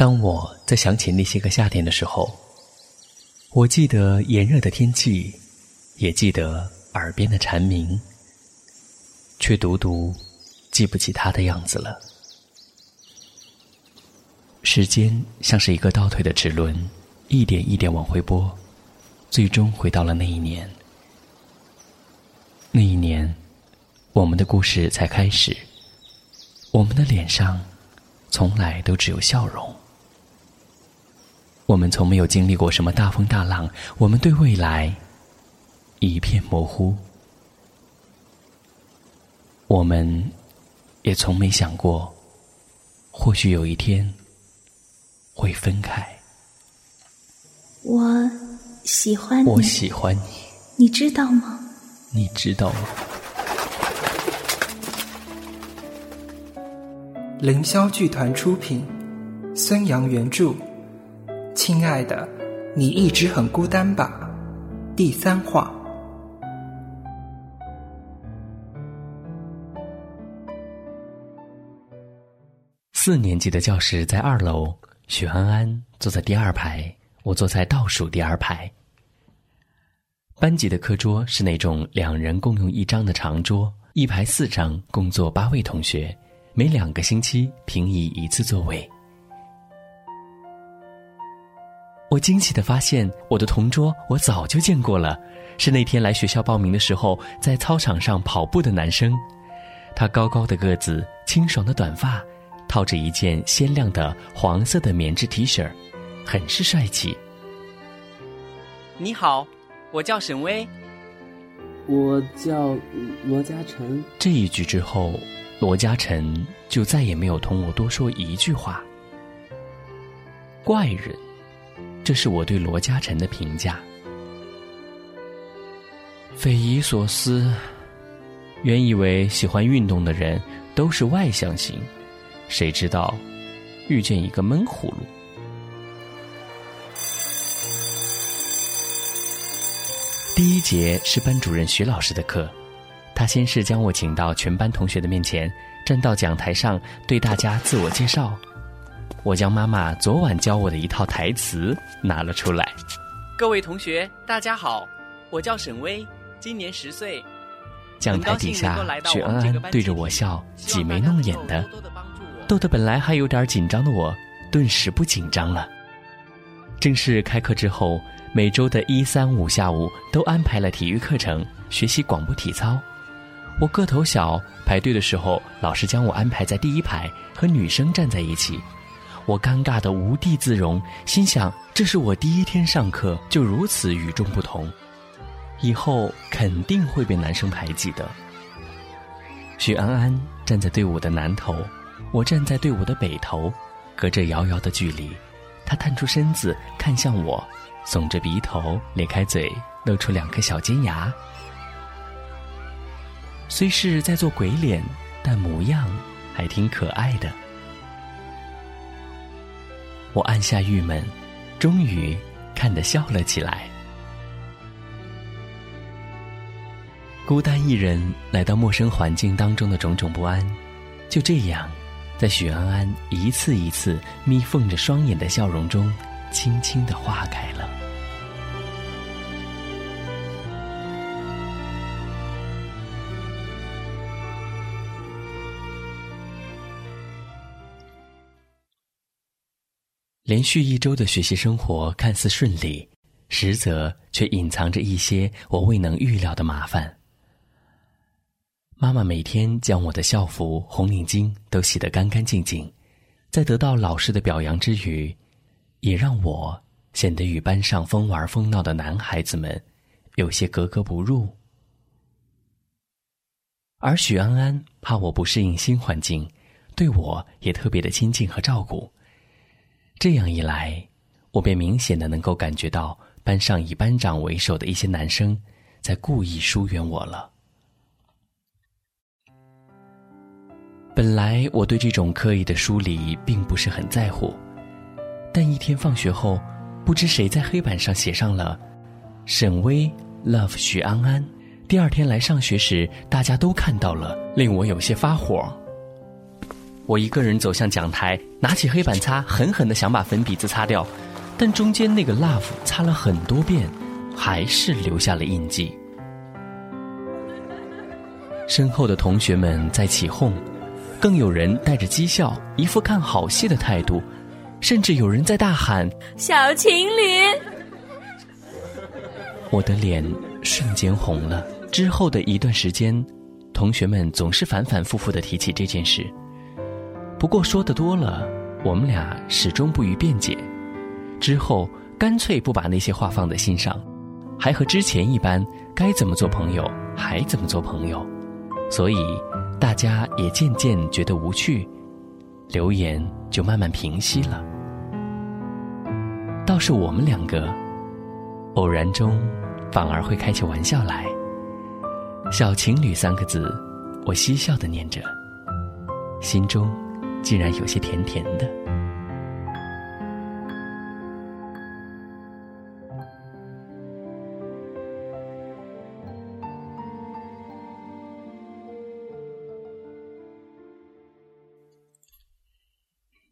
当我在想起那些个夏天的时候，我记得炎热的天气，也记得耳边的蝉鸣，却独独记不起他的样子了。时间像是一个倒退的齿轮，一点一点往回拨，最终回到了那一年。那一年，我们的故事才开始，我们的脸上从来都只有笑容。我们从没有经历过什么大风大浪，我们对未来一片模糊，我们也从没想过，或许有一天会分开。我喜欢你，我喜欢你，你知道吗？你知道吗？凌霄剧团出品，孙杨原著。亲爱的，你一直很孤单吧？第三话。四年级的教室在二楼，许安安坐在第二排，我坐在倒数第二排。班级的课桌是那种两人共用一张的长桌，一排四张，共坐八位同学，每两个星期平移一次座位。我惊喜的发现，我的同桌我早就见过了，是那天来学校报名的时候，在操场上跑步的男生。他高高的个子，清爽的短发，套着一件鲜亮的黄色的棉质 T 恤，很是帅气。你好，我叫沈巍。我叫罗嘉诚。这一句之后，罗嘉诚就再也没有同我多说一句话。怪人。这是我对罗嘉诚的评价。匪夷所思，原以为喜欢运动的人都是外向型，谁知道遇见一个闷葫芦。第一节是班主任徐老师的课，他先是将我请到全班同学的面前，站到讲台上对大家自我介绍。我将妈妈昨晚教我的一套台词拿了出来。各位同学，大家好，我叫沈巍，今年十岁。讲台底下，许安安对着我笑，挤眉弄眼的，逗得本来还有点紧张的我，顿时不紧张了。正式开课之后，每周的一、三、五下午都安排了体育课程，学习广播体操。我个头小，排队的时候，老师将我安排在第一排，和女生站在一起。我尴尬的无地自容，心想这是我第一天上课就如此与众不同，以后肯定会被男生排挤的。许安安站在队伍的南头，我站在队伍的北头，隔着遥遥的距离，他探出身子看向我，耸着鼻头，咧开嘴，露出两颗小尖牙，虽是在做鬼脸，但模样还挺可爱的。我按下郁闷，终于看得笑了起来。孤单一人来到陌生环境当中的种种不安，就这样，在许安安一次一次眯缝着双眼的笑容中，轻轻的化开了。连续一周的学习生活看似顺利，实则却隐藏着一些我未能预料的麻烦。妈妈每天将我的校服、红领巾都洗得干干净净，在得到老师的表扬之余，也让我显得与班上疯玩疯闹的男孩子们有些格格不入。而许安安怕我不适应新环境，对我也特别的亲近和照顾。这样一来，我便明显的能够感觉到班上以班长为首的一些男生在故意疏远我了。本来我对这种刻意的疏离并不是很在乎，但一天放学后，不知谁在黑板上写上了“沈巍 love 许安安”。第二天来上学时，大家都看到了，令我有些发火。我一个人走向讲台，拿起黑板擦，狠狠的想把粉笔字擦掉，但中间那个 love 擦了很多遍，还是留下了印记。身后的同学们在起哄，更有人带着讥笑，一副看好戏的态度，甚至有人在大喊“小情侣”。我的脸瞬间红了。之后的一段时间，同学们总是反反复复的提起这件事。不过说的多了，我们俩始终不予辩解。之后干脆不把那些话放在心上，还和之前一般，该怎么做朋友还怎么做朋友。所以大家也渐渐觉得无趣，留言就慢慢平息了。倒是我们两个，偶然中反而会开起玩笑来。小情侣三个字，我嬉笑的念着，心中竟然有些甜甜的。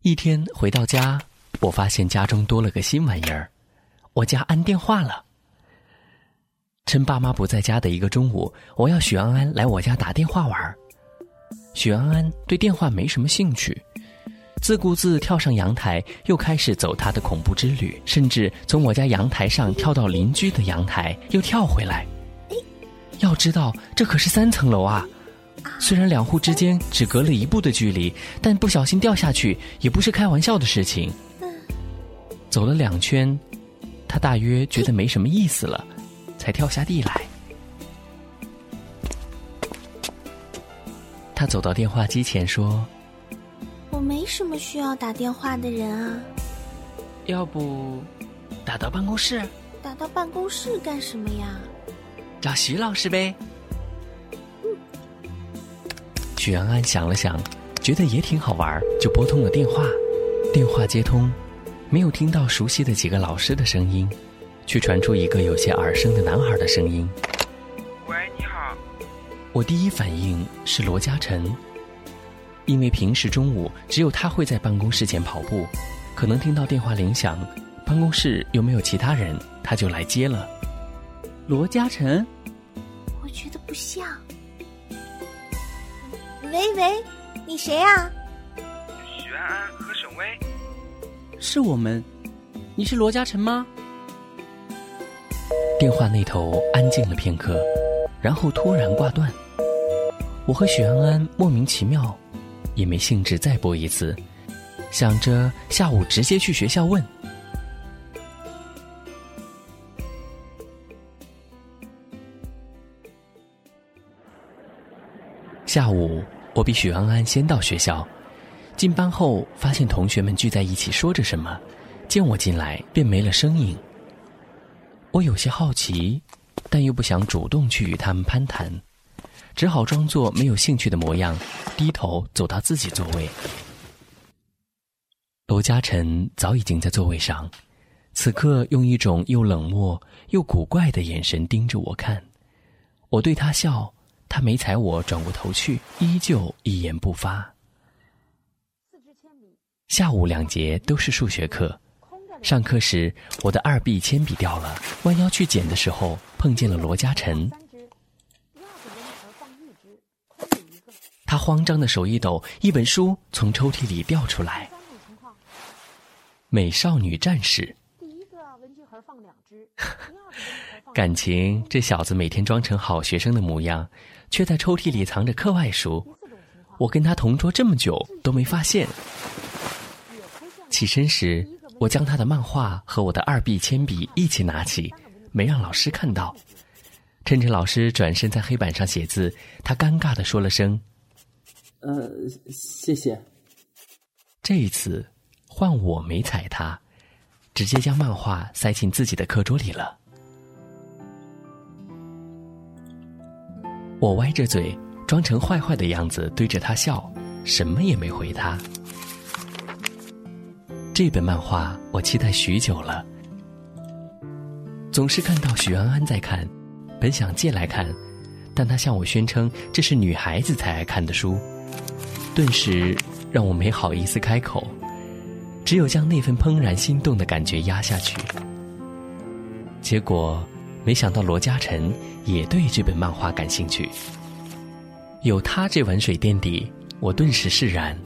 一天回到家，我发现家中多了个新玩意儿，我家安电话了。趁爸妈不在家的一个中午，我要许安安来我家打电话玩。许安安对电话没什么兴趣，自顾自跳上阳台，又开始走他的恐怖之旅，甚至从我家阳台上跳到邻居的阳台，又跳回来。要知道这可是三层楼啊！虽然两户之间只隔了一步的距离，但不小心掉下去也不是开玩笑的事情。走了两圈，他大约觉得没什么意思了。才跳下地来。他走到电话机前说：“我没什么需要打电话的人啊。要不打到办公室？打到办公室干什么呀？找徐老师呗。”许安安想了想，觉得也挺好玩，就拨通了电话。电话接通，没有听到熟悉的几个老师的声音。却传出一个有些耳生的男孩的声音：“喂，你好。”我第一反应是罗嘉诚，因为平时中午只有他会在办公室前跑步，可能听到电话铃响，办公室有没有其他人，他就来接了。罗嘉诚，我觉得不像。喂喂，你谁呀？许安安和沈巍，是我们。你是罗嘉诚吗？电话那头安静了片刻，然后突然挂断。我和许安安莫名其妙，也没兴致再拨一次，想着下午直接去学校问。下午我比许安安先到学校，进班后发现同学们聚在一起说着什么，见我进来便没了声音。我有些好奇，但又不想主动去与他们攀谈，只好装作没有兴趣的模样，低头走到自己座位。罗嘉诚早已经在座位上，此刻用一种又冷漠又古怪的眼神盯着我看。我对他笑，他没睬我，转过头去，依旧一言不发。下午两节都是数学课。上课时，我的二 B 铅笔掉了，弯腰去捡的时候，碰见了罗嘉诚。他慌张的手一抖，一本书从抽屉里掉出来。美少女战士。感情这小子每天装成好学生的模样，却在抽屉里藏着课外书。我跟他同桌这么久都没发现。起身时。我将他的漫画和我的二 B 铅笔一起拿起，没让老师看到。趁着老师转身在黑板上写字，他尴尬的说了声：“呃，谢谢。”这一次换我没踩他，直接将漫画塞进自己的课桌里了。我歪着嘴，装成坏坏的样子对着他笑，什么也没回他。这本漫画我期待许久了，总是看到许安安在看，本想借来看，但她向我宣称这是女孩子才爱看的书。顿时让我没好意思开口，只有将那份怦然心动的感觉压下去。结果，没想到罗嘉诚也对这本漫画感兴趣。有他这碗水垫底，我顿时释然。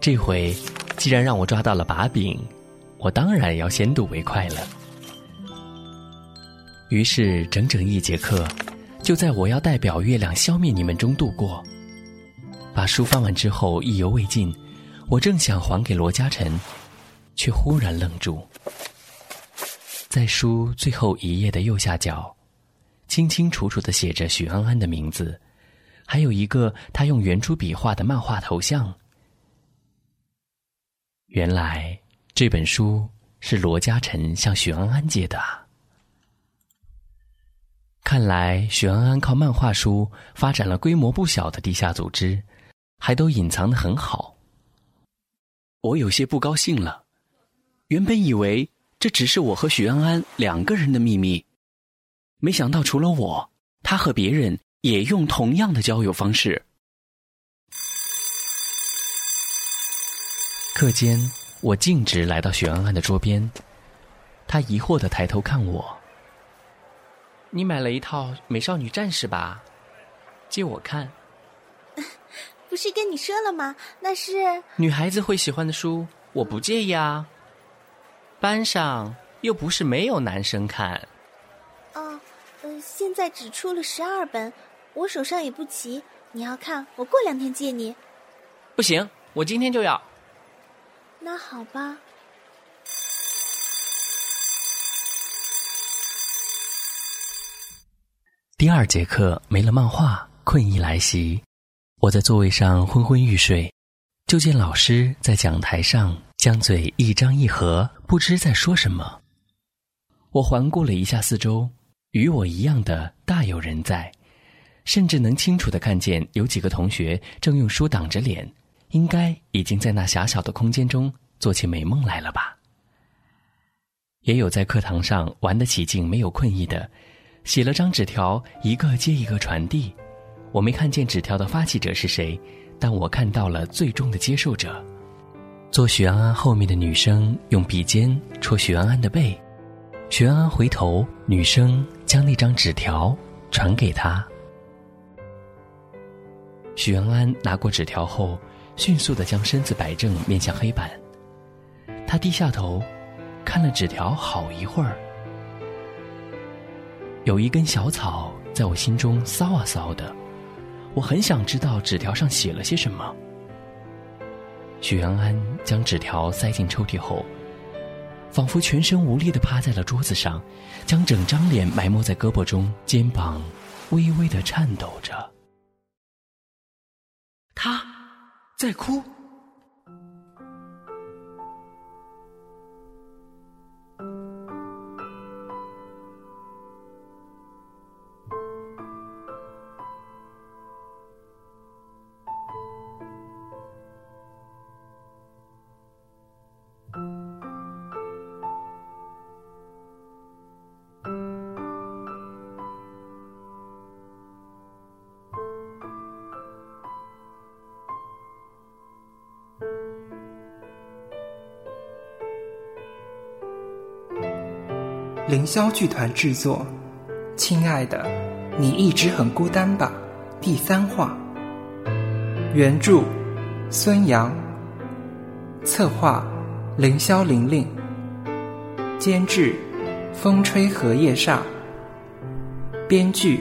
这回，既然让我抓到了把柄，我当然要先睹为快了。于是，整整一节课，就在我要代表月亮消灭你们中度过。把书翻完之后，意犹未尽，我正想还给罗嘉诚，却忽然愣住。在书最后一页的右下角，清清楚楚的写着许安安的名字，还有一个他用圆珠笔画的漫画头像。原来这本书是罗嘉诚向许安安借的。看来许安安靠漫画书发展了规模不小的地下组织，还都隐藏的很好。我有些不高兴了，原本以为这只是我和许安安两个人的秘密，没想到除了我，他和别人也用同样的交友方式。课间，我径直来到许安安的桌边，他疑惑的抬头看我：“你买了一套《美少女战士》吧？借我看。”“不是跟你说了吗？那是女孩子会喜欢的书，我不介意啊。班上又不是没有男生看。”“哦，呃，现在只出了十二本，我手上也不齐。你要看，我过两天借你。”“不行，我今天就要。”那好吧。第二节课没了漫画，困意来袭，我在座位上昏昏欲睡，就见老师在讲台上将嘴一张一合，不知在说什么。我环顾了一下四周，与我一样的大有人在，甚至能清楚的看见有几个同学正用书挡着脸。应该已经在那狭小的空间中做起美梦来了吧？也有在课堂上玩得起劲、没有困意的，写了张纸条，一个接一个传递。我没看见纸条的发起者是谁，但我看到了最终的接受者。坐许安安后面的女生用笔尖戳许安安的背，许安安回头，女生将那张纸条传给他。许安安拿过纸条后。迅速的将身子摆正，面向黑板。他低下头，看了纸条好一会儿。有一根小草在我心中骚啊骚的，我很想知道纸条上写了些什么。许安安将纸条塞进抽屉后，仿佛全身无力的趴在了桌子上，将整张脸埋没在胳膊中，肩膀微微的颤抖着。他。在哭。凌霄剧团制作，《亲爱的，你一直很孤单吧》第三话。原著：孙杨，策划：凌霄玲玲，监制：风吹荷叶上，编剧：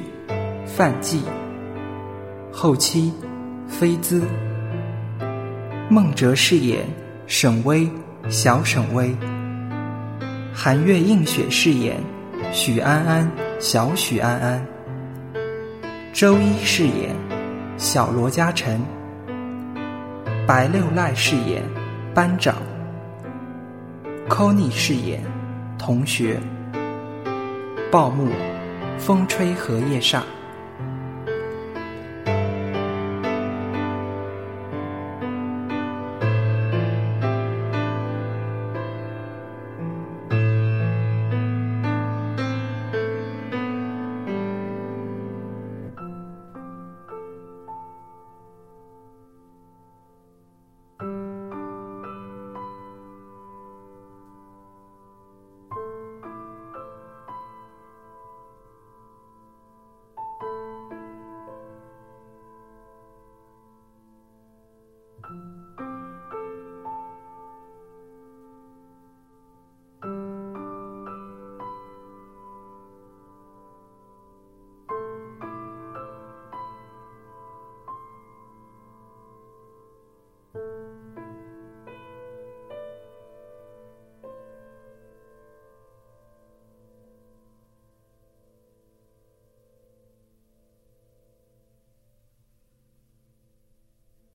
范季，后期：菲姿，孟哲饰演沈巍，小沈巍。韩月映雪饰演许安安，小许安安；周一饰演小罗嘉诚；白六赖饰演班长，Cony 饰演同学；报幕风吹荷叶上。